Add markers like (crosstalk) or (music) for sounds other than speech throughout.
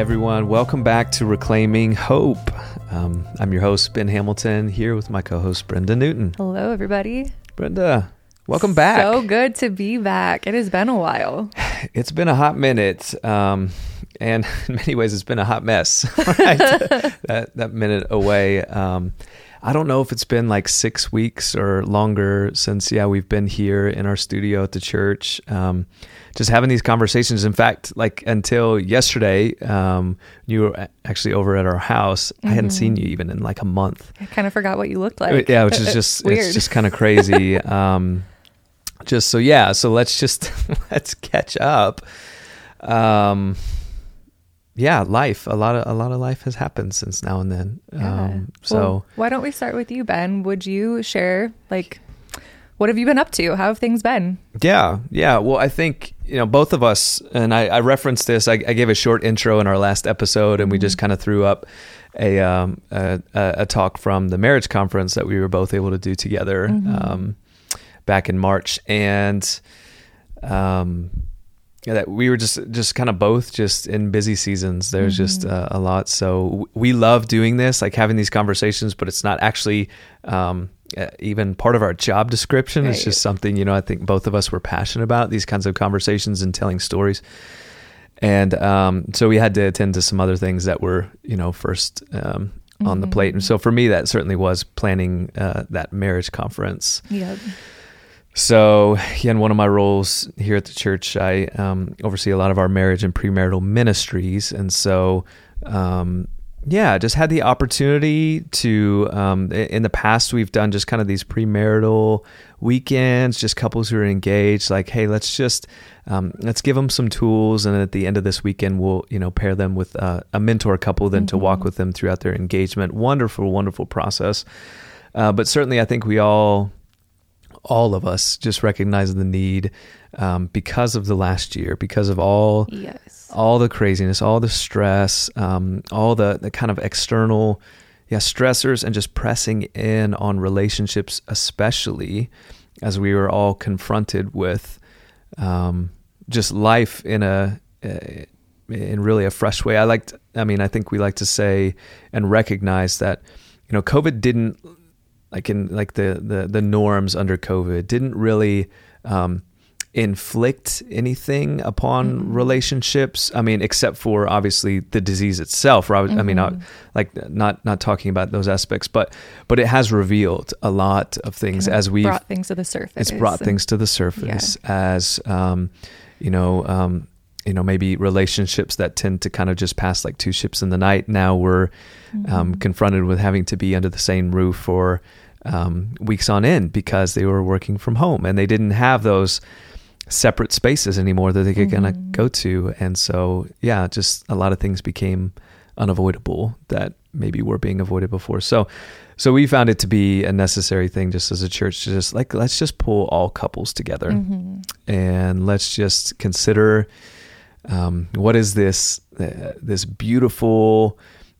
Everyone, welcome back to Reclaiming Hope. Um, I'm your host, Ben Hamilton, here with my co host, Brenda Newton. Hello, everybody. Brenda, welcome back. So good to be back. It has been a while. (sighs) It's been a hot minute. Um, and (laughs) in many ways, it's been a hot mess. (laughs) Right? (laughs) that, that minute away. Um, I don't know if it's been like six weeks or longer since, yeah, we've been here in our studio at the church, um, just having these conversations. In fact, like until yesterday, um, you were actually over at our house. Mm-hmm. I hadn't seen you even in like a month. I kind of forgot what you looked like. Yeah, which is (laughs) just Weird. it's just kind of crazy. (laughs) um, just so yeah, so let's just (laughs) let's catch up. Um, yeah, life. A lot of a lot of life has happened since now and then. Yeah. Um, so well, why don't we start with you, Ben? Would you share like what have you been up to? How have things been? Yeah, yeah. Well, I think you know both of us, and I, I referenced this. I, I, gave a short intro in our last episode, and mm-hmm. we just kind of threw up a, um, a, a talk from the marriage conference that we were both able to do together mm-hmm. um, back in March, and um, yeah, that we were just just kind of both just in busy seasons. There's mm-hmm. just uh, a lot. So we love doing this, like having these conversations, but it's not actually um, even part of our job description. Right. It's just something you know. I think both of us were passionate about these kinds of conversations and telling stories. And um, so we had to attend to some other things that were you know first um, mm-hmm. on the plate. And so for me, that certainly was planning uh, that marriage conference. Yep. So, yeah, in one of my roles here at the church, I um, oversee a lot of our marriage and premarital ministries. And so, um, yeah, just had the opportunity to. Um, in the past, we've done just kind of these premarital weekends, just couples who are engaged. Like, hey, let's just um, let's give them some tools, and at the end of this weekend, we'll you know pair them with uh, a mentor couple, then mm-hmm. to walk mm-hmm. with them throughout their engagement. Wonderful, wonderful process. Uh, but certainly, I think we all all of us just recognize the need um, because of the last year, because of all yes. all the craziness, all the stress, um, all the, the kind of external yeah stressors, and just pressing in on relationships, especially as we were all confronted with um, just life in a, a in really a fresh way. I liked. I mean, I think we like to say and recognize that you know COVID didn't like in like the the, the norms under COVID didn't really um, inflict anything upon mm-hmm. relationships. I mean, except for obviously the disease itself. I, mm-hmm. I mean, not, mm-hmm. like not not talking about those aspects, but but it has revealed a lot of things kind of as we brought things to the surface. It's brought and, things to the surface yeah. as um, you know. Um, you know, maybe relationships that tend to kind of just pass like two ships in the night. Now we're um, mm-hmm. um, confronted with having to be under the same roof for um, weeks on end because they were working from home and they didn't have those separate spaces anymore that they could mm-hmm. kind of go to. And so, yeah, just a lot of things became unavoidable that maybe were being avoided before. So, so we found it to be a necessary thing just as a church to just like let's just pull all couples together mm-hmm. and let's just consider um, what is this uh, this beautiful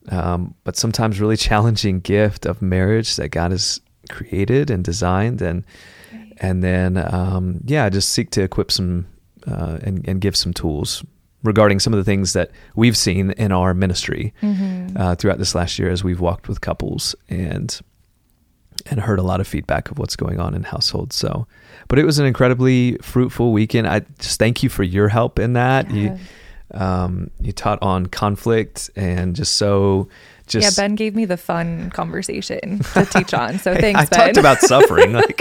um, but sometimes really (laughs) challenging gift of marriage that God has created and designed and right. and then um, yeah just seek to equip some uh, and, and give some tools regarding some of the things that we've seen in our ministry mm-hmm. uh, throughout this last year as we've walked with couples and and heard a lot of feedback of what's going on in households. So, but it was an incredibly fruitful weekend. I just thank you for your help in that. Yeah. You, um, you taught on conflict and just so just yeah, Ben gave me the fun conversation to teach on. So (laughs) thanks, I Ben. talked about suffering. (laughs) Like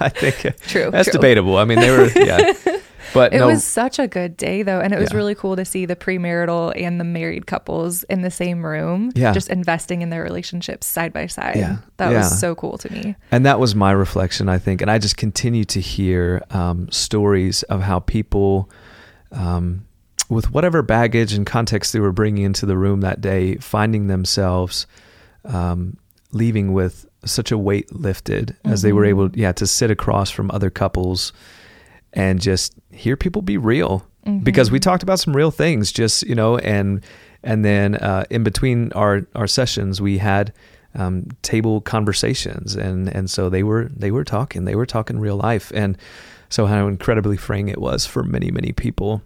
I think true. That's true. debatable. I mean, they were yeah. (laughs) But it no, was such a good day though, and it was yeah. really cool to see the premarital and the married couples in the same room, yeah. just investing in their relationships side by side. Yeah. That yeah. was so cool to me. And that was my reflection, I think. And I just continue to hear um, stories of how people um, with whatever baggage and context they were bringing into the room that day, finding themselves um, leaving with such a weight lifted mm-hmm. as they were able, yeah, to sit across from other couples and just hear people be real. Mm-hmm. Because we talked about some real things, just you know, and and then uh, in between our our sessions, we had um, table conversations, and and so they were they were talking, they were talking real life, and so how incredibly freeing it was for many many people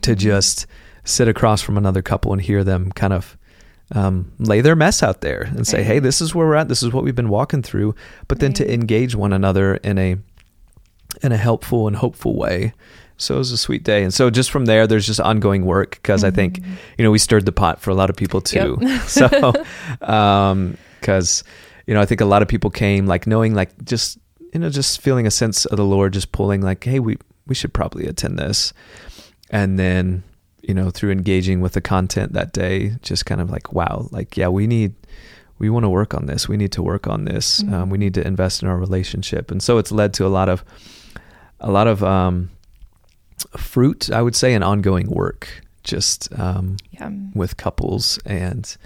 to just sit across from another couple and hear them kind of um, lay their mess out there and say, "Hey, this is where we're at. This is what we've been walking through." But then to engage one another in a in a helpful and hopeful way. So it was a sweet day, and so just from there, there's just ongoing work because I think Mm-hmm. you know we stirred the pot for a lot of people too. (laughs) so because you know I think a lot of people came like knowing like just you know just feeling a sense of the Lord just pulling like, hey, we we should probably attend this, and then you know through engaging with the content that day, just kind of like wow, like yeah, we need we want to work on this. We need to work on this. Um, we need to invest in our relationship, and so it's led to a lot of a lot of um, fruit, I would say, and ongoing work, just um, Yeah. with couples, and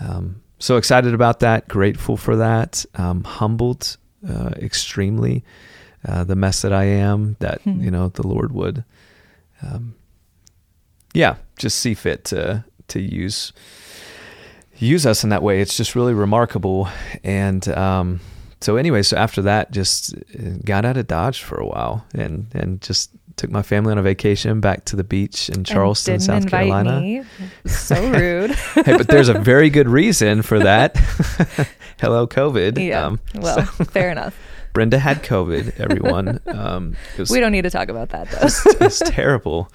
um, so excited about that. Grateful for that. Um, humbled uh, extremely. Uh, the mess that I am, that Hmm. you know the Lord would, um, yeah, just see fit to to use use us in that way. It's just really remarkable. And um, so, anyway, so after that, just uh, got out of Dodge for a while, and and just took my family on a vacation back to the beach in Charleston, South Carolina. Me. So (laughs) rude. hey, but there's a very good reason for that. (laughs) Hello, COVID. yeah. Um, well, so (laughs) fair enough. Brenda had COVID. Everyone. Um, was, We don't need to talk about that though. it was terrible.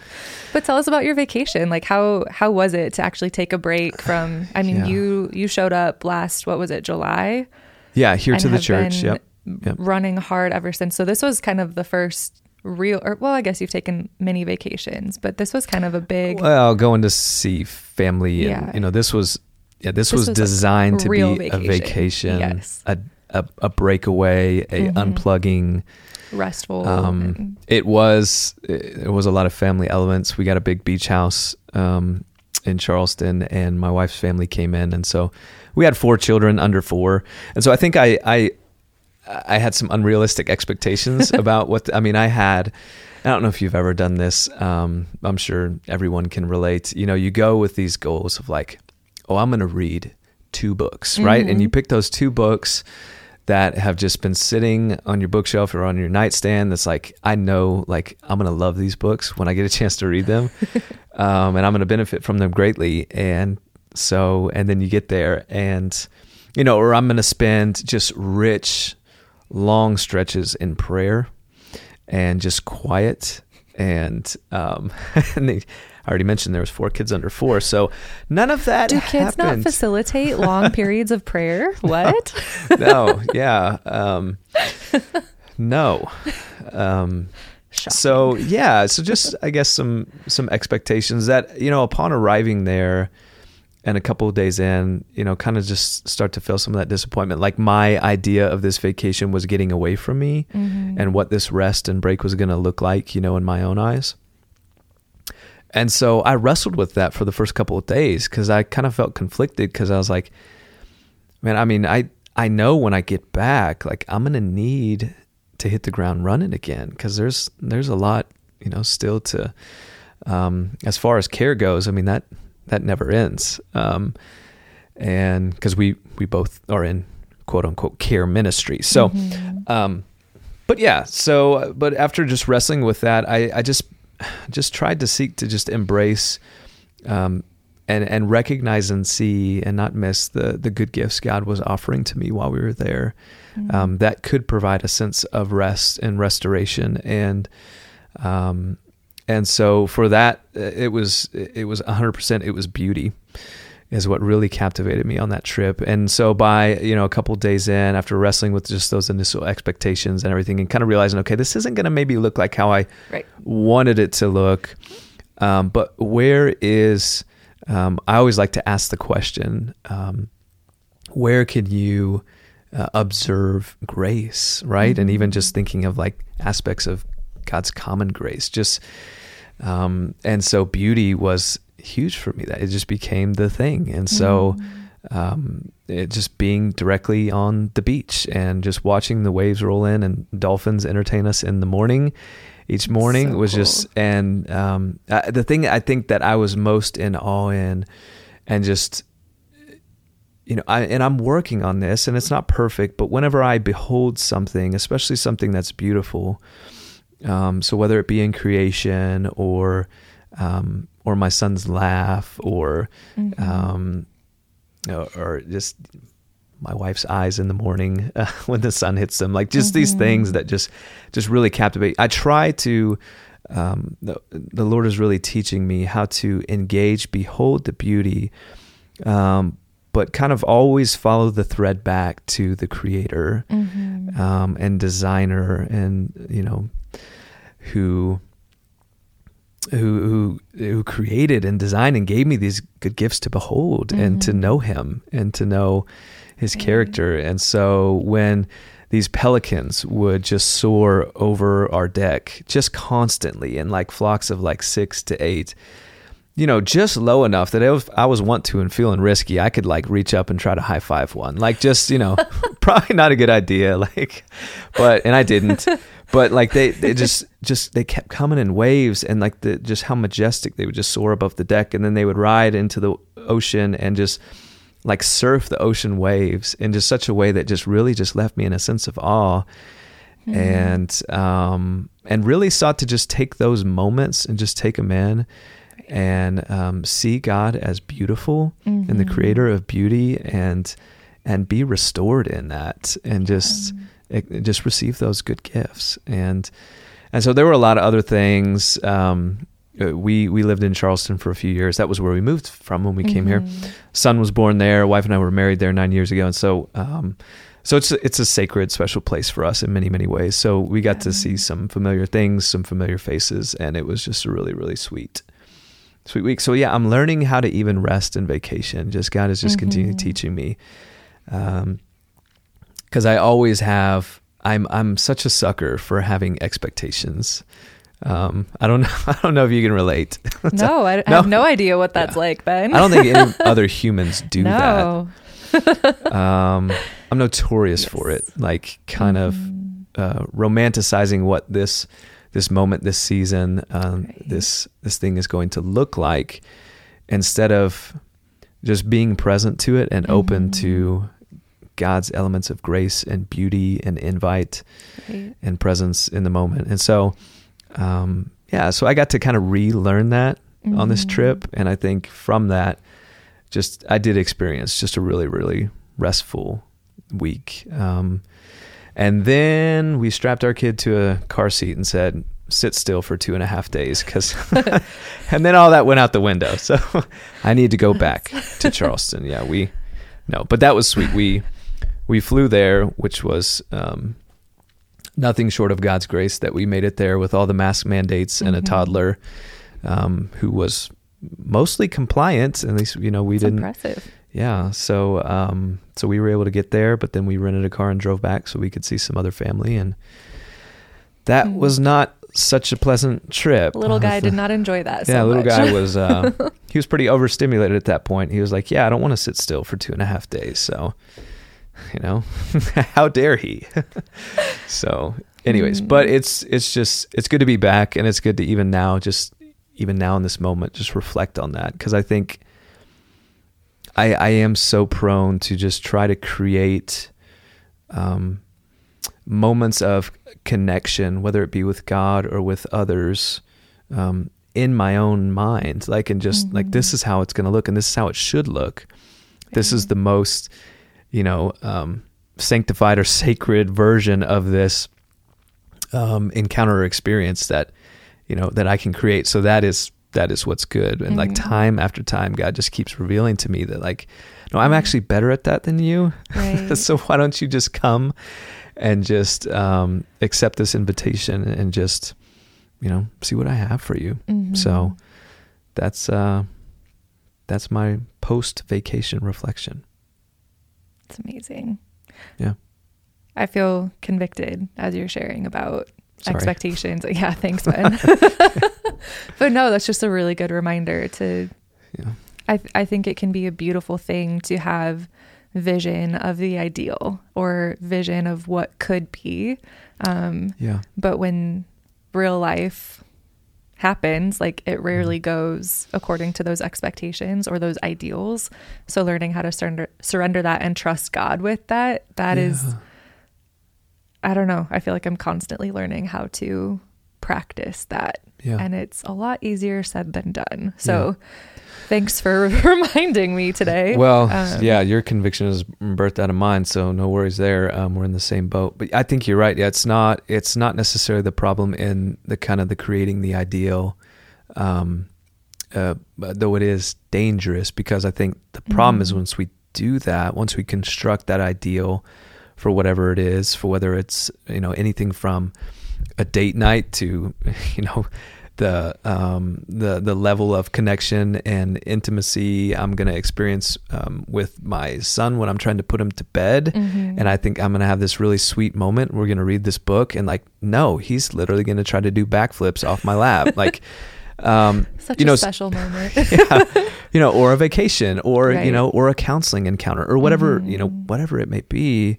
But tell us about your vacation. Like how how was it to actually take a break from I mean Yeah. you you showed up last what was it July Yeah, here to the church. Yep. Yep. running hard ever since. So this was kind of the first real or well I guess you've taken many vacations, but this was kind of a big Well, going to see family, and Yeah. you know, this was yeah, this, This was, was designed to be real a vacation. vacation, Yes. a, a a breakaway, a Mhm. unplugging. restful Um, it was it was a lot of family elements. We got a big beach house um, in Charleston, and my wife's family came in, and so we had four children under four, and so I think I I I had some unrealistic expectations (laughs) about what I mean. I had. I don't know if you've ever done this. Um, I'm sure everyone can relate. You know, you go with these goals of like, oh, I'm going to read two books, right? And Mhm. you pick those two books that have just been sitting on your bookshelf or on your nightstand. That's like, I know, like, I'm going to love these books when I get a chance to read them, (laughs) um, and I'm going to benefit from them greatly. And so, and then you get there, and you know, or I'm going to spend just rich, long stretches in prayer and just quiet. And um, (laughs) and they, I already mentioned there was four kids under four, so none of that. do kids not facilitate long (laughs) periods of prayer? What? (laughs) no, yeah, um, no. Um, so yeah, so just I guess some some expectations that you know upon arriving there, and a couple of days in, you know, kind of just start to feel some of that disappointment. Like my idea of this vacation was getting away from me, Mhm. and what this rest and break was going to look like, you know, in my own eyes. And so I wrestled with that for the first couple of days because I kind of felt conflicted because I was like, man, I mean, I I know when I get back, like I'm gonna need to hit the ground running again because there's there's a lot, you know, still to um, as far as care goes. I mean that that never ends, um, and because we we both are in quote unquote care ministry, so. Mhm. Um, but yeah, so but after just wrestling with that, I, I just just tried to seek to just embrace um, and and recognize and see and not miss the the good gifts God was offering to me while we were there. Mm-hmm. Um, that could provide a sense of rest and restoration and um, and so for that uh, it was it was 100% it was beauty is what really captivated me on that trip. And so by, you know, a couple days in after wrestling with just those initial expectations and everything and kind of realizing, okay, this isn't going to maybe look like how I Right. wanted it to look. Um, but where is, um, I always like to ask the question, um, where can you uh, observe grace, right? And even just thinking of like aspects of God's common grace, just, um, and so beauty was huge for me that it just became the thing. And so, um, it just being directly on the beach and just watching the waves roll in and dolphins entertain us in the morning each morning So was cool. just and um, the thing I think that I was most in awe in and just you know I and I'm working on this and it's not perfect but whenever I behold something especially something that's beautiful um, so whether it be in creation or um, or my son's laugh, or mm-hmm. um, or, or, just my wife's eyes in the morning (laughs) uh, when the sun hits them. Like just mm-hmm. these things that just just really captivate. I try to. Um, the, the Lord is really teaching me how to engage, behold the beauty, um, but kind of always follow the thread back to the creator mm-hmm. um, and designer and you know who who who who created and designed and gave me these good gifts to behold mm-hmm. and to mm-hmm. know him and to know his character and so when these pelicans would just soar over our deck just constantly in like flocks of like 6 to 8 you know, just low enough that if I was want to and feeling risky, I could like reach up and try to high five one. Like just, you know, (laughs) (laughs) probably not a good idea. Like, but, and I didn't, (laughs) but like they, they just, just, they kept coming in waves and like the, just how majestic they would just soar above the deck. And then they would ride into the ocean and just like surf the ocean waves in just such a way that just really just left me in a sense of awe. Mm-hmm. And, um, and really sought to just take those moments and just take them in and um, see God as beautiful mm-hmm. and the mm-hmm. creator of beauty and and be restored in that and just mm-hmm. just receive those good gifts and and so there were a lot of other things um, uh, we we lived in Charleston for a few years that was where we moved from when we mm-hmm. came here mm-hmm. son was born there wife and I were married there 9 years ago and so um, so it's it's a sacred special place for us in many many ways so we got yeah. to see some familiar things some familiar faces and it was just really really sweet sweet week. So yeah, I'm learning how to even rest in vacation. Just God is just mm-hmm. continuing teaching me. Um, because I always have. I'm I'm such a sucker for having expectations. Um, I don't (laughs) know. I don't know if you can relate. (laughs) no, I, no? have no idea what that's yeah. like, Ben. I don't think any (laughs) other humans do no. that. um, I'm notorious yes. for it. Like kind mm-hmm. of uh, romanticizing what this this moment, this season, um, right. this this thing is going to look like, instead of just being present to it and mm-hmm. open to God's elements of grace and beauty and invite right. and presence in the moment. And so, um, yeah, so I got to kind of relearn that mm-hmm. on this mm-hmm. trip, and I think from that, just I did experience just a really really restful week. Um, and then we strapped our kid to a car seat and said, sit still for two and a half days because (laughs) and then all that went out the window. So (laughs) i need to go back to charleston. Yeah we no but that was sweet. We we flew there which was um, nothing short of god's grace that we made it there with all the mask mandates and mm-hmm. a toddler um, who was mostly compliant. At least you know we That's didn't impressive yeah so um, so we were able to get there but then we rented a car and drove back so we could see some other family and that mm. was not such a pleasant trip. Little guy (laughs) did not enjoy that. Yeah, so little guy was uh, (laughs) he was pretty overstimulated at that point. He was like, "Yeah, I don't want to sit still for two and a half days." So, you know, (laughs) how dare he? so, anyways, mm. but it's it's just it's good to be back, and it's good to even now just even now in this moment just reflect on that because I think I I am so prone to just try to create um moments of connection, whether it be with God or with others, um, in my own mind. Like, and just mm-hmm. like, this is how it's going to look and this is how it should look. This is the most, you know, um, sanctified or (laughs) sacred version of this um, encounter or experience that, you know, that I can create. So that is, that is what's good. And mm-hmm. like time after time, God just keeps revealing to me that like, no, I'm actually better at that than you. (laughs) Right. so why don't you just come and just um, accept this invitation and just you know see what I have for you. Mm-hmm. So that's uh, that's my post vacation reflection. It's amazing. Yeah. I feel convicted as you're sharing about Sorry. expectations. (laughs) Yeah, thanks, Ben. (laughs) (laughs) but no, that's just a really good reminder to. Yeah. I th- I think it can be a beautiful thing to have vision of the ideal or vision of what could be. Um, yeah. But when real life happens, like it rarely mm-hmm. goes according to those expectations or those ideals. So learning how to surrender surrender that and trust God with that, that yeah. is I don't know. I feel like I'm constantly learning how to practice that Yeah. And it's a lot easier said than done. So yeah. thanks for (laughs) reminding me today. Well, um, yeah, your conviction is birthed out of mine, so no worries there. Um, we're in the same boat. But I think you're right. Yeah, it's not it's not necessarily the problem in the kind of the creating the ideal. Um, uh, though it is dangerous because I think the problem mm-hmm. is once we do that, once we construct that ideal for whatever it is, for whether it's you know anything from a date night to (laughs) you know the um, the the level of connection and intimacy I'm going to experience um, with my son when I'm trying to put him to bed, mm-hmm. and I think I'm going to have this really sweet moment. We're going to read this book, and like, no, he's literally going to try to do backflips off my lap, (laughs) like. Um, Such you know, a special (laughs) moment. (laughs) yeah, you know, or a vacation, or right. you know, or a counseling encounter, or whatever mm-hmm. you know, whatever it may be.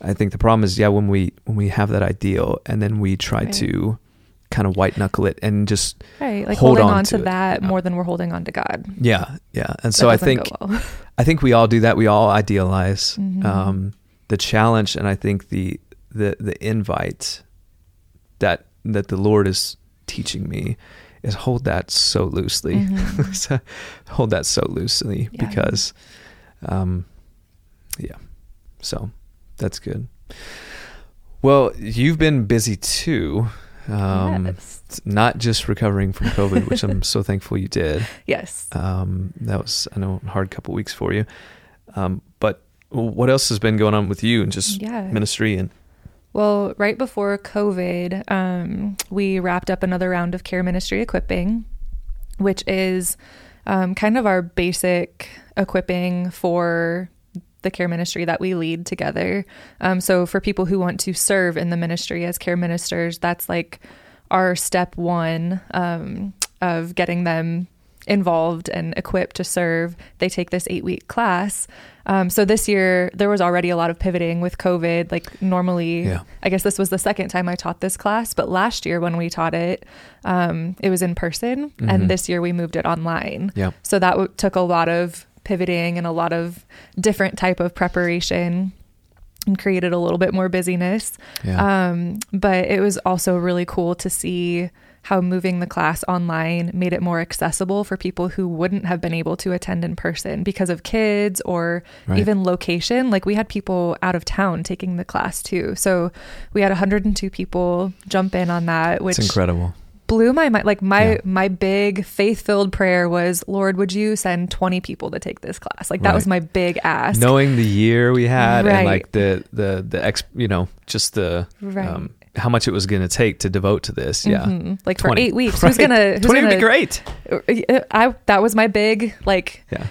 I think the problem is, yeah, when we when we have that ideal and then we try right. to kind of white knuckle it and just right, like hold holding on, to, to that more than we're holding on to God. Yeah, yeah, and so I think well. (laughs) I think we all do that. We all idealize mm-hmm. um, the challenge, and I think the the the invite that that the Lord is teaching me is hold that so loosely. Mm-hmm. (laughs) hold that so loosely yeah. because, um, yeah. So that's good. Well, you've been busy too. Um, yes. Not just recovering from COVID, which I'm so (laughs) thankful you did. Yes. Um, that was, I know, a hard couple weeks for you. Um, but what else has been going on with you and just yeah. ministry and well, right before COVID, um, we wrapped up another round of care ministry equipping, which is um, kind of our basic equipping for the care ministry that we lead together. Um, so, for people who want to serve in the ministry as care ministers, that's like our step one um, of getting them involved and equipped to serve. They take this eight week class. Um, so this year there was already a lot of pivoting with COVID. Like normally, yeah. I guess this was the second time I taught this class, but last year when we taught it, um, it was in person, mm-hmm. and this year we moved it online. Yeah. So that w- took a lot of pivoting and a lot of different type of preparation and created a little bit more busyness. Yeah. Um, but it was also really cool to see how moving the class online made it more accessible for people who wouldn't have been able to attend in person because of kids or right. even location. Like we had people out of town taking the class too. So we had 102 people jump in on that, which is incredible blew my mind. Like my yeah. my big faith filled prayer was, Lord, would you send twenty people to take this class? Like that right. was my big ask. Knowing the year we had right. and like the the the ex, you know, just the right. um, how much it was going to take to devote to this. Yeah. Mm-hmm. Like 20. for eight weeks. Right. Who's going to, 20 would be great. I, that was my big, like, yeah.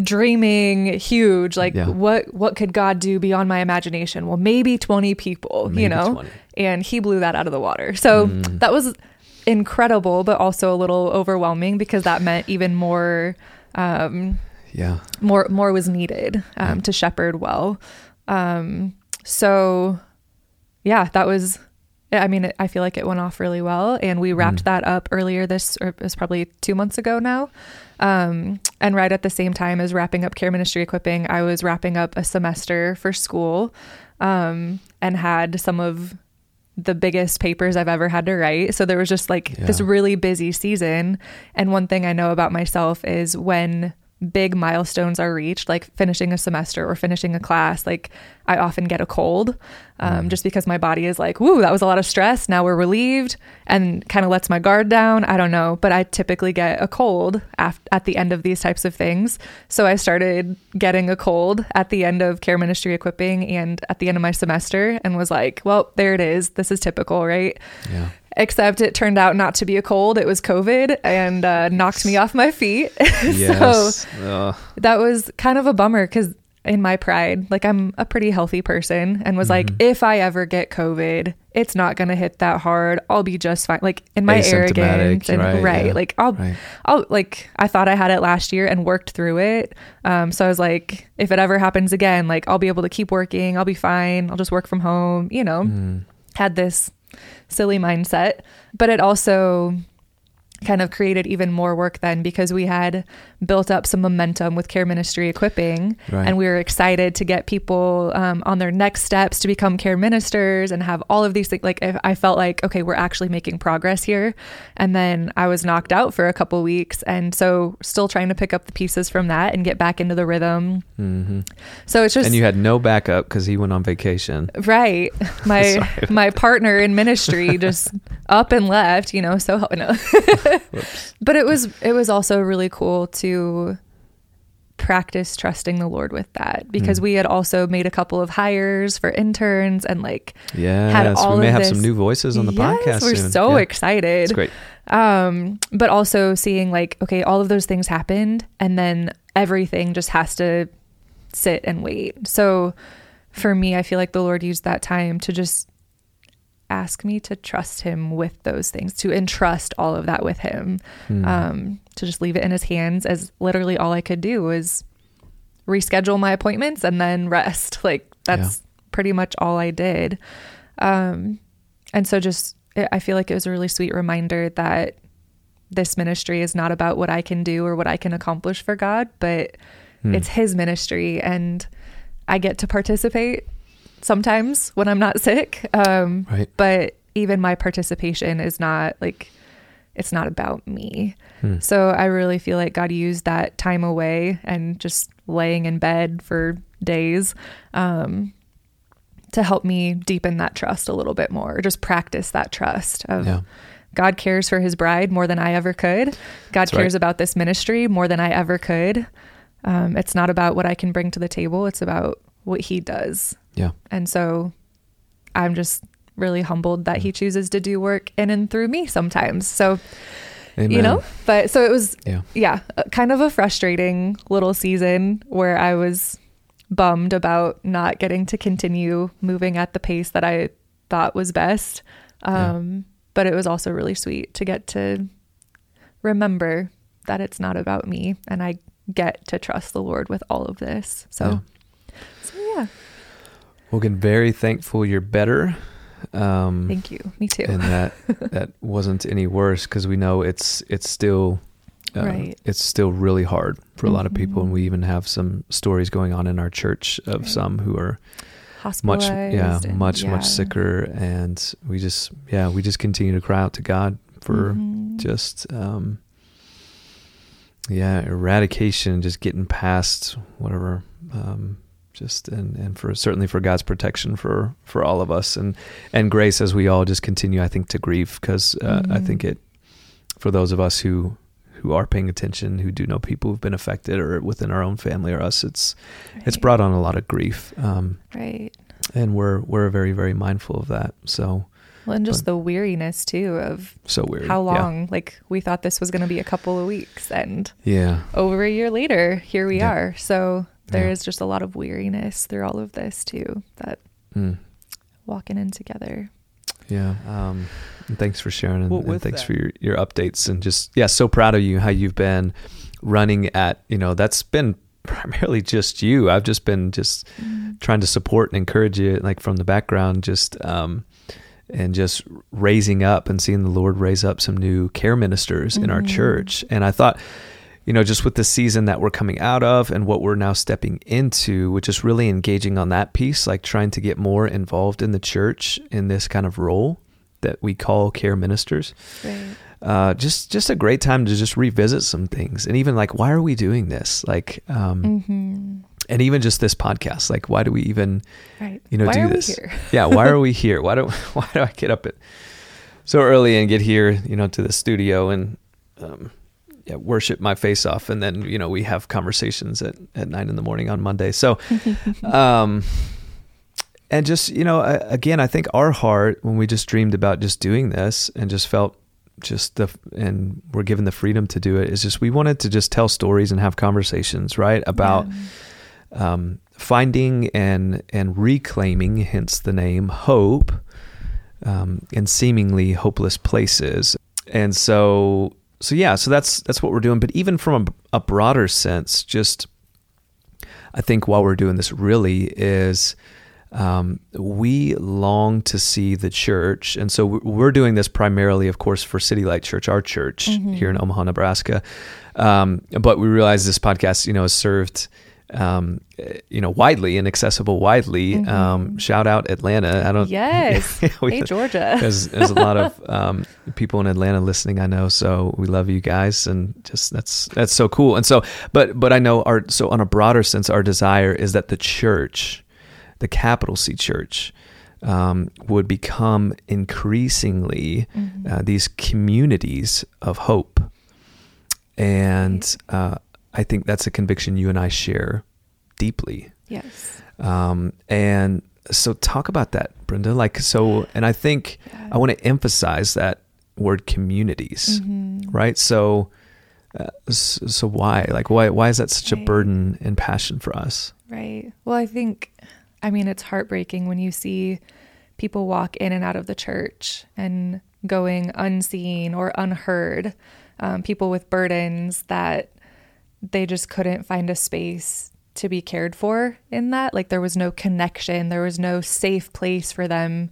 dreaming huge. Like yeah. what, what could God do beyond my imagination? Well, maybe 20 people, maybe you know, 20. and he blew that out of the water. So mm. that was incredible, but also a little overwhelming because that meant even more, um, yeah, more, more was needed, um, to shepherd well. Um, so yeah, that was I mean, I feel like it went off really well, and we wrapped mm. that up earlier this, or it was probably two months ago now. Um, and right at the same time as wrapping up care ministry equipping, I was wrapping up a semester for school, um, and had some of the biggest papers I've ever had to write. So there was just like yeah. this really busy season. And one thing I know about myself is when big milestones are reached, like finishing a semester or finishing a class, like I often get a cold um, mm. just because my body is like, woo, that was a lot of stress. Now we're relieved and kind of lets my guard down. I don't know, but I typically get a cold af- at the end of these types of things. So I started getting a cold at the end of care ministry equipping and at the end of my semester and was like, well, there it is. This is typical, right? Yeah except it turned out not to be a cold. It was COVID and uh, knocked me off my feet. (laughs) Yes. so that was kind of a bummer because in my pride, like I'm a pretty healthy person and was mm-hmm. like, if I ever get COVID, it's not going to hit that hard. I'll be just fine. Like in my arrogance and right, right yeah, like I'll, right. I'll like, I thought I had it last year and worked through it. Um, so I was like, if it ever happens again, like I'll be able to keep working. I'll be fine. I'll just work from home, you know, mm. had this silly mindset, but it also kind of created even more work then because we had built up some momentum with care ministry equipping. Right. and we were excited to get people um, on their next steps to become care ministers and have all of these things like i felt like okay we're actually making progress here. And then i was knocked out for a couple weeks. And so still trying to pick up the pieces from that and get back into the rhythm. Mm-hmm. so it's just and you had no backup because he went on vacation. Right. (laughs) My my partner in ministry (laughs) just up and left you know so (laughs) no. But it was it was also really cool to practice trusting the Lord with that because mm. we had also made a couple of hires for interns and like yeah, had all we may have this. some new voices on the yes, podcast. We're soon. so yeah. excited. It's great. Um, but also seeing like okay, all of those things happened, and then everything just has to sit and wait. So for me, I feel like the Lord used that time to just ask me to trust him with those things, to entrust all of that with him, mm. um, to just leave it in his hands as literally all I could do was reschedule my appointments and then rest. (laughs) Like that's yeah. pretty much all I did. Um, and so just, I feel like it was a really sweet reminder that this ministry is not about what I can do or what I can accomplish for God, but mm. it's his ministry and I get to participate sometimes when I'm not sick. Um, right. But even my participation is not like, it's not about me. Hmm. So I really feel like God used that time away and just laying in bed for days um, to help me deepen that trust a little bit more, just practice that trust of yeah. God cares for his bride more than I ever could. God That's cares right. about this ministry more than I ever could. Um, it's not about what I can bring to the table, it's about what he does. Yeah. And so I'm just really humbled that he chooses to do work in and through me sometimes. So, Amen. you know, but so it was, yeah, yeah, kind of a frustrating little season where I was bummed about not getting to continue moving at the pace that I thought was best. Um, yeah. But it was also really sweet to get to remember that it's not about me and I get to trust the Lord with all of this. So, yeah. Well, very thankful you're better. Um, Thank you. Me too. and that (laughs) that wasn't any worse because we know it's it's still uh, right. It's still really hard for a mm-hmm. lot of people, and we even have some stories going on in our church of right. some who are much yeah and, much yeah. much sicker, and we just yeah we just continue to cry out to God for mm-hmm. just um, yeah eradication, just getting past whatever. Um, just and, and for certainly for God's protection for for all of us and and grace as we all just continue I think to grieve because uh, mm-hmm. I think it for those of us who who are paying attention who do know people who've been affected or within our own family or us it's right. it's brought on a lot of grief um, right and we're we're very very mindful of that so well, and just but, the weariness too of so weird. How long? Yeah. Like we thought this was going to be a couple of weeks, and yeah, over a year later, here we yeah. are. So there yeah. is just a lot of weariness through all of this too that mm. walking in together yeah um, thanks for sharing and, well, and thanks that. for your, your updates and just yeah so proud of you how you've been running at you know that's been primarily just you i've just been just mm. trying to support and encourage you like from the background just um, and just raising up and seeing the lord raise up some new care ministers mm. in our mm-hmm. church and i thought you know, just with the season that we're coming out of and what we're now stepping into, which is really engaging on that piece, like trying to get more involved in the church in this kind of role that we call care ministers. Right. Uh, just just a great time to just revisit some things and even like why are we doing this like um, mm-hmm. and even just this podcast like why do we even right. you know why do this yeah why are we (laughs) here why do (laughs) why do I get up at so early and get here you know to the studio and um, yeah, worship my face off, and then you know we have conversations at at nine in the morning on Monday. So, (laughs) um, and just you know, again, I think our heart when we just dreamed about just doing this and just felt just the and we're given the freedom to do it is just we wanted to just tell stories and have conversations right about yeah. um, finding and and reclaiming hence the name hope um, in seemingly hopeless places and so so yeah, so that's that's what we're doing. But even from a, a, broader sense, just I think while we're doing this, really is um, we long to see the church, and so we're doing this primarily, of course, for City Light Church, our church mm-hmm. here in Omaha, Nebraska. Um, but we realize this podcast, you know, is served um, you know, widely and accessible widely. Mm-hmm. Um, shout out Atlanta. I don't. Yes. (laughs) we, hey, Georgia. (laughs) There's, there's a lot of (laughs) um, people in Atlanta listening. I know, so we love you guys, and just that's that's so cool. And so, but but I know our so on a broader sense, our desire is that the church, the capital C church. Um, would become increasingly mm-hmm. uh, these communities of hope, and uh, I think that's a conviction you and I share deeply. Yes. Um, and so talk about that, Brenda. Like, so, and I think yeah. I want to emphasize that word communities, mm-hmm. right? So, uh, so why, like, why, why is that such right. a burden and passion for us? Right. Well, I think, I mean, it's heartbreaking when you see people walk in and out of the church and going unseen or unheard. Um, people with burdens that they just couldn't find a space to be cared for in that. Like there was no connection, there was no safe place for them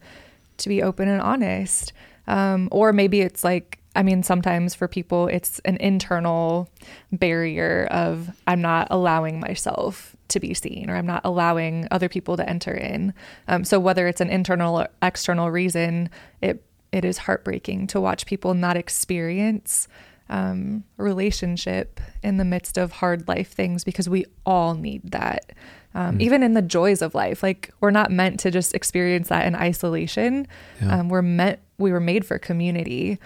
to be open and honest. Um, or maybe it's like, I mean, sometimes for people, it's an internal barrier of I'm not allowing myself to be seen or I'm not allowing other people to enter in. Um, so whether it's an internal or external reason, it it is heartbreaking to watch people not experience um, relationship in the midst of hard life things because we all need that. Um, mm. Even in the joys of life, like we're not meant to just experience that in isolation. Yeah. Um, we're meant, we were made for community.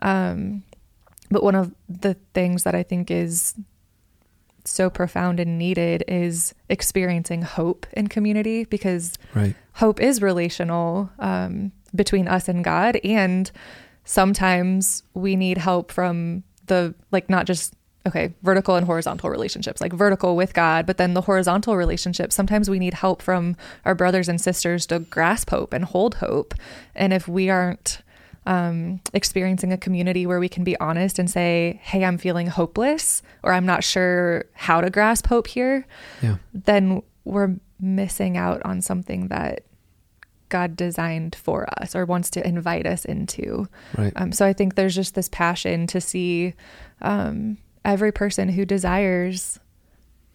Um, but one of the things that I think is so profound and needed is experiencing hope in community because right. hope is relational um, between us and God and sometimes we need help from the like not just okay, vertical and horizontal relationships, like vertical with God, but then the horizontal relationships, sometimes we need help from our brothers and sisters to grasp hope and hold hope. And if we aren't um, experiencing a community where we can be honest and say, hey, I'm feeling hopeless, or I'm not sure how to grasp hope here, yeah. then we're missing out on something that God designed for us or wants to invite us into. Right. Um, so I think there's just this passion to see um, every person who desires,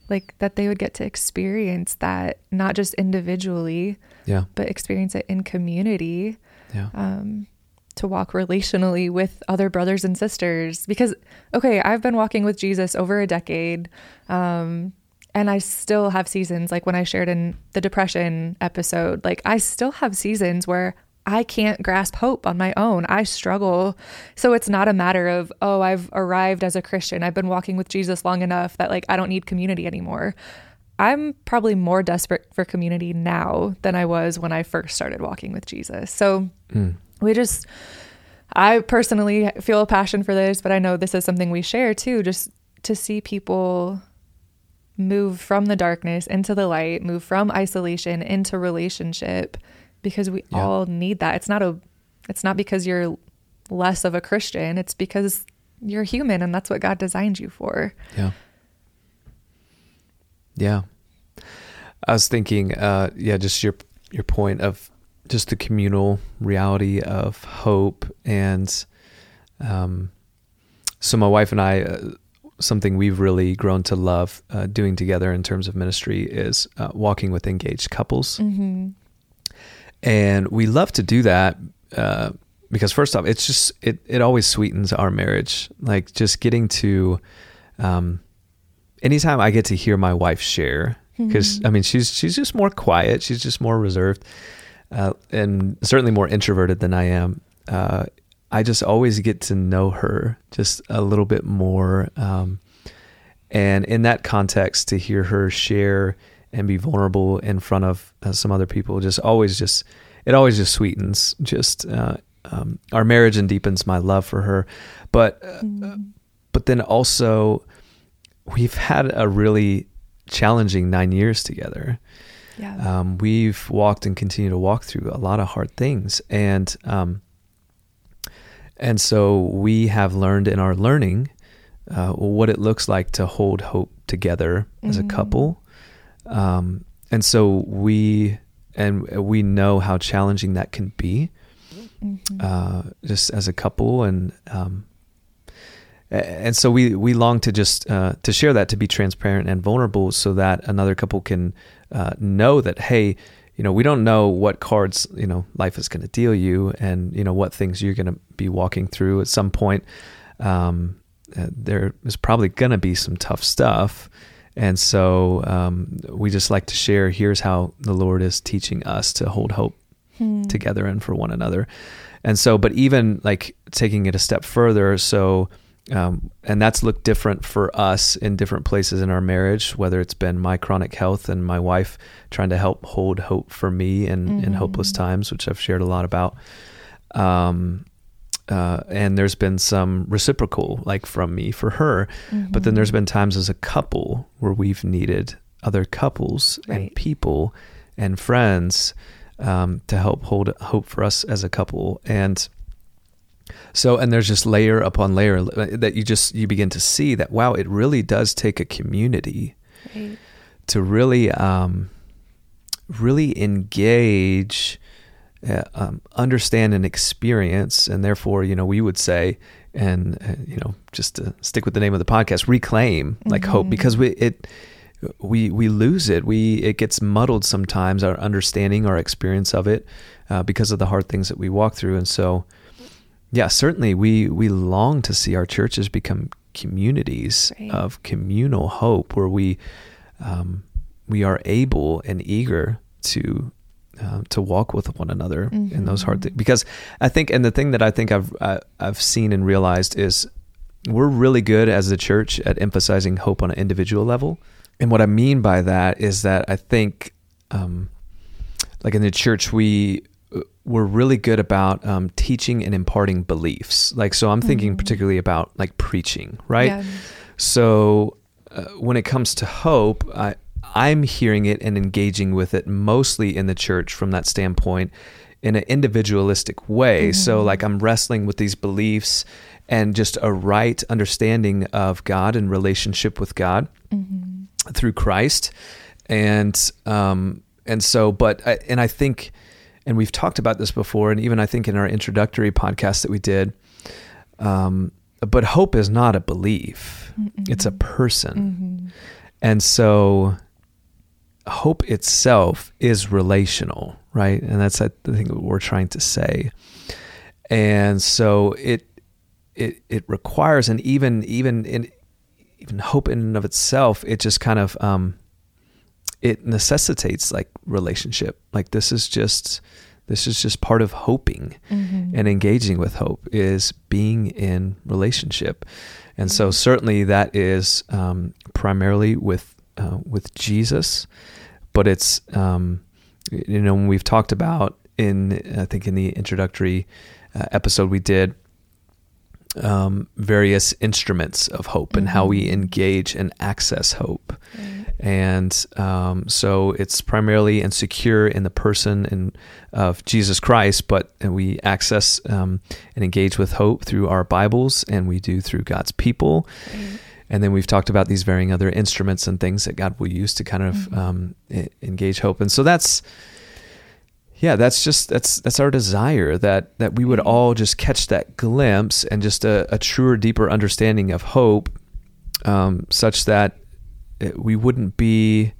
like that they would get to experience that not just individually, yeah, but experience it in community. Yeah. Um, to walk relationally with other brothers and sisters because okay i've been walking with jesus over a decade um, and I still have seasons like when I shared in the depression episode, like I still have seasons where I can't grasp hope on my own. I struggle. So it's not a matter of, oh, I've arrived as a Christian. I've been walking with Jesus long enough that like I don't need community anymore. I'm probably more desperate for community now than I was when I first started walking with Jesus. So mm. we just I personally feel a passion for this, but I know this is something we share too, just to see people move from the darkness into the light, move from isolation into relationship because we yeah. all need that. It's not a it's not because you're less of a Christian, it's because you're human and that's what God designed you for. Yeah. Yeah. I was thinking uh yeah, just your your point of just the communal reality of hope and um so my wife and I uh, something we've really grown to love uh, doing together in terms of ministry is uh, walking with engaged couples. Mm-hmm. And we love to do that uh, because, first off, it's just, it, it always sweetens our marriage. Like just getting to, um, anytime I get to hear my wife share, because mm-hmm. I mean, she's, she's just more quiet, she's just more reserved. Uh, and certainly more introverted than I am. I just always get to know her just a little bit more. Um, and in that context, to hear her share and be vulnerable in front of uh, some other people, just always just, it always just sweetens just uh, um, our marriage and deepens my love for her. But, uh, mm. but then also, we've had a really challenging nine years together. Yeah. Um, we've walked and continue to walk through a lot of hard things. And, um, and so we have learned in our learning uh, what it looks like to hold hope together as mm-hmm. a couple. Um, and so we and we know how challenging that can be, mm-hmm. uh, just as a couple, and um, and so we we long to just uh, to share that to be transparent and vulnerable, so that another couple can uh, know that hey, you know, we don't know what cards you know life is going to deal you, and you know what things you're going to be walking through at some point. Um, uh, there is probably going to be some tough stuff. And so um, we just like to share here's how the Lord is teaching us to hold hope hmm. together and for one another. And so, but even like taking it a step further, so, um, and that's looked different for us in different places in our marriage, whether it's been my chronic health and my wife trying to help hold hope for me in, mm-hmm. in hopeless times, which I've shared a lot about. Um, uh, and there's been some reciprocal, like from me for her. Mm-hmm. But then there's been times as a couple where we've needed other couples right. and people and friends um, to help hold hope for us as a couple. And so, and there's just layer upon layer uh, that you just you begin to see that wow, it really does take a community right. to really, um, really engage uh, um, understand and experience, and therefore, you know, we would say, and uh, you know, just to stick with the name of the podcast, reclaim like mm-hmm. hope, because we it we we lose it. We it gets muddled sometimes our understanding, our experience of it, uh, because of the hard things that we walk through, and so. Yeah, certainly we we long to see our churches become communities right. of communal hope where we um, we are able and eager to um, to walk with one another mm-hmm. in those hard mm-hmm. things. Because I think, and the thing that I think I've I, have i have seen and realized is we're really good as a church at emphasizing hope on an individual level. And what I mean by that is that I think, um, like in the church, we we're really good about um, teaching and imparting beliefs. Like, so I'm thinking mm-hmm. particularly about like preaching, right? Yeah. So uh, when it comes to hope, I I'm hearing it and engaging with it mostly in the church from that standpoint in an individualistic way. Mm-hmm. So, like, I'm wrestling with these beliefs and just a right understanding of God and relationship with God mm-hmm. through Christ. And, um, and so, but, I, and I think, and we've talked about this before, and even I think in our introductory podcast that we did, um, but hope is not a belief, mm-hmm. it's a person. Mm-hmm. And so, hope itself is relational, right? And that's I think what we're trying to say. And so it it it requires, and even even in even hope in and of itself, it just kind of um, it necessitates like relationship. Like this is just this is just part of hoping mm-hmm. and engaging with hope is being in relationship. And so mm-hmm. certainly that is um, primarily with uh, with Jesus, but it's um, you know when we've talked about in I think in the introductory uh, episode we did um, various instruments of hope mm-hmm. and how we mm-hmm. engage and access hope. And um, so it's primarily and secure in the person and of Jesus Christ, but we access um, and engage with hope through our Bibles, and we do through God's people. And then we've talked about these varying other instruments and things that God will use to kind of mm-hmm. um, engage hope. And so that's, yeah, that's just that's that's our desire that that we would mm-hmm. all just catch that glimpse and just a, a truer, deeper understanding of hope, um, such that it, we wouldn't be.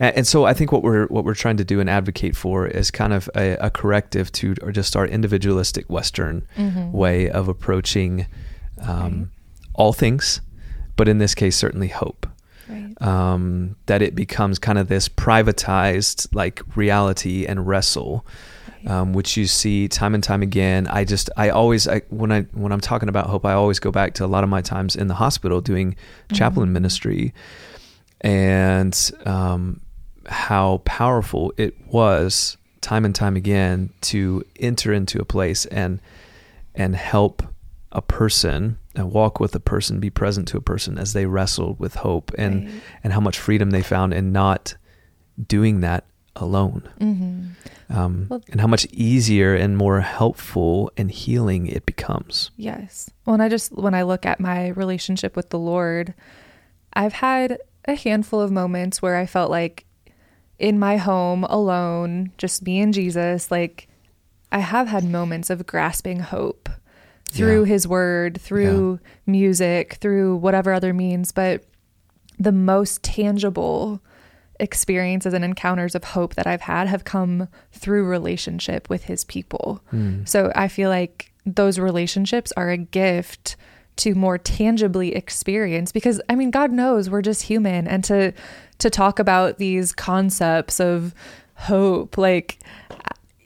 And so I think what we're what we're trying to do and advocate for is kind of a, a corrective to or just our individualistic Western mm-hmm. way of approaching um, right. all things but in this case, certainly hope. Um, that it becomes kind of this privatized like reality and wrestle, um, which you see time and time again. I just I always I, when I when I'm talking about hope, I always go back to a lot of my times in the hospital doing mm-hmm. chaplain ministry, and um, how powerful it was time and time again to enter into a place and and help a person and walk with a person, be present to a person as they wrestled with hope and right. and how much freedom they found in not doing that alone. Mm-hmm. Um, well, and how much easier and more helpful and healing it becomes. Yes. Well, and I just, when I look at my relationship with the Lord, I've had a handful of moments where I felt like in my home alone, just me and Jesus, like I have had moments of grasping hope through yeah. his word, through yeah. music, through whatever other means, but the most tangible experiences and encounters of hope that I've had have come through relationship with his people. Mm. So I feel like those relationships are a gift to more tangibly experience because I mean God knows we're just human and to to talk about these concepts of hope like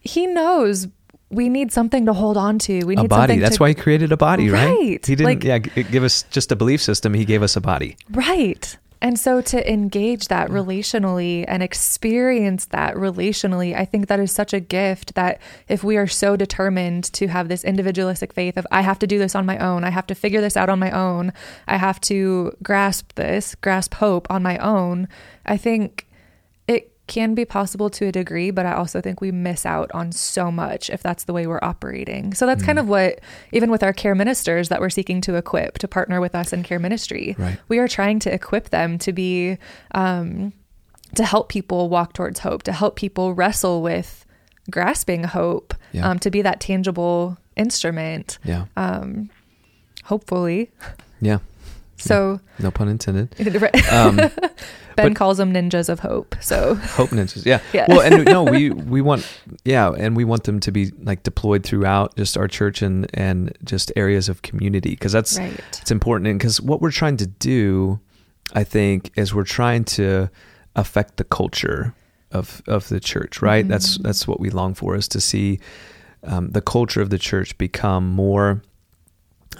he knows we need something to hold on to. We need a body. That's to, why he created a body, right? Right. He didn't like, yeah, give us just a belief system. He gave us a body. Right. And so to engage that relationally and experience that relationally, I think that is such a gift that if we are so determined to have this individualistic faith of, I have to do this on my own, I have to figure this out on my own, I have to grasp this, grasp hope on my own, I think can be possible to a degree, but I also think we miss out on so much if that's the way we're operating. So that's mm. kind of what, even with our care ministers that we're seeking to equip to partner with us in care ministry, right. we are trying to equip them to be, um, to help people walk towards hope, to help people wrestle with grasping hope, yeah. um, to be that tangible instrument. Yeah. Um, hopefully. Yeah. So, no pun intended. (laughs) Um, (laughs) Ben calls them ninjas of hope. So (laughs) hope ninjas, yeah. yeah. Well, and no, we we want yeah, and we want them to be like deployed throughout just our church and and just areas of community because that's right. it's important. And because what we're trying to do, I think, is we're trying to affect the culture of of the church. Right. Mm-hmm. That's that's what we long for is to see um, the culture of the church become more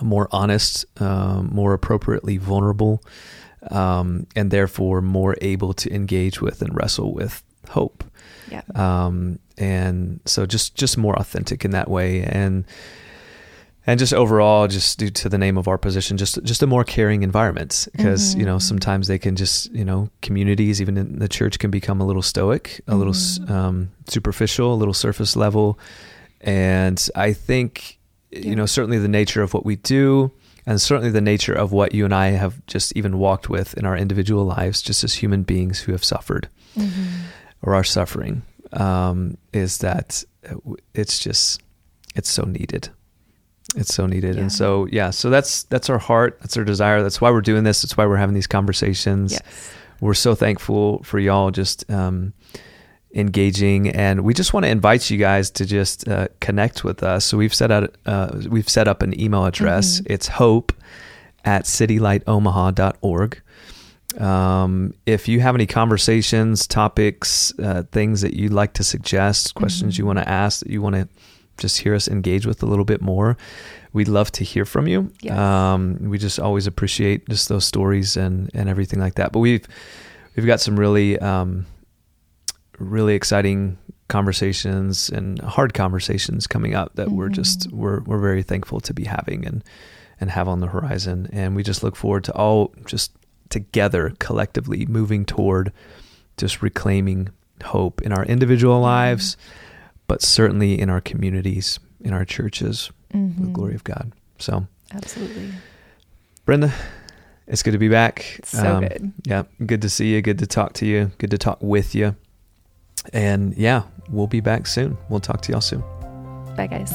more honest, um, more appropriately vulnerable um, and therefore more able to engage with and wrestle with hope. Yeah. Um, and so just just more authentic in that way, and and just overall, just due to the name of our position, just just a more caring environment because mm-hmm. you know sometimes they can just you know communities even in the church can become a little stoic, a mm-hmm. little um, superficial, a little surface level, and I think yeah. you know certainly the nature of what we do and certainly the nature of what you and I have just even walked with in our individual lives, just as human beings who have suffered mm-hmm. or are suffering, um, is that it's just it's so needed. It's so needed, yeah. and so yeah, so that's that's our heart, that's our desire. That's why we're doing this. That's why we're having these conversations. Yes. We're so thankful for y'all. Just um, engaging and we just want to invite you guys to just uh, connect with us so we've set out uh, we've set up an email address mm-hmm. it's hope at citylightomaha.org um, if you have any conversations topics uh, things that you'd like to suggest questions mm-hmm. you want to ask that you want to just hear us engage with a little bit more we'd love to hear from you yes. um, we just always appreciate just those stories and and everything like that but we've we've got some really um, really exciting conversations and hard conversations coming up that mm-hmm. we're just we're we're very thankful to be having and and have on the horizon and we just look forward to all just together collectively moving toward just reclaiming hope in our individual mm-hmm. lives but certainly in our communities in our churches mm-hmm. for the glory of God so absolutely Brenda it's good to be back so um, good yeah good to see you good to talk to you good to talk with you and yeah, we'll be back soon. We'll talk to y'all soon. Bye, guys.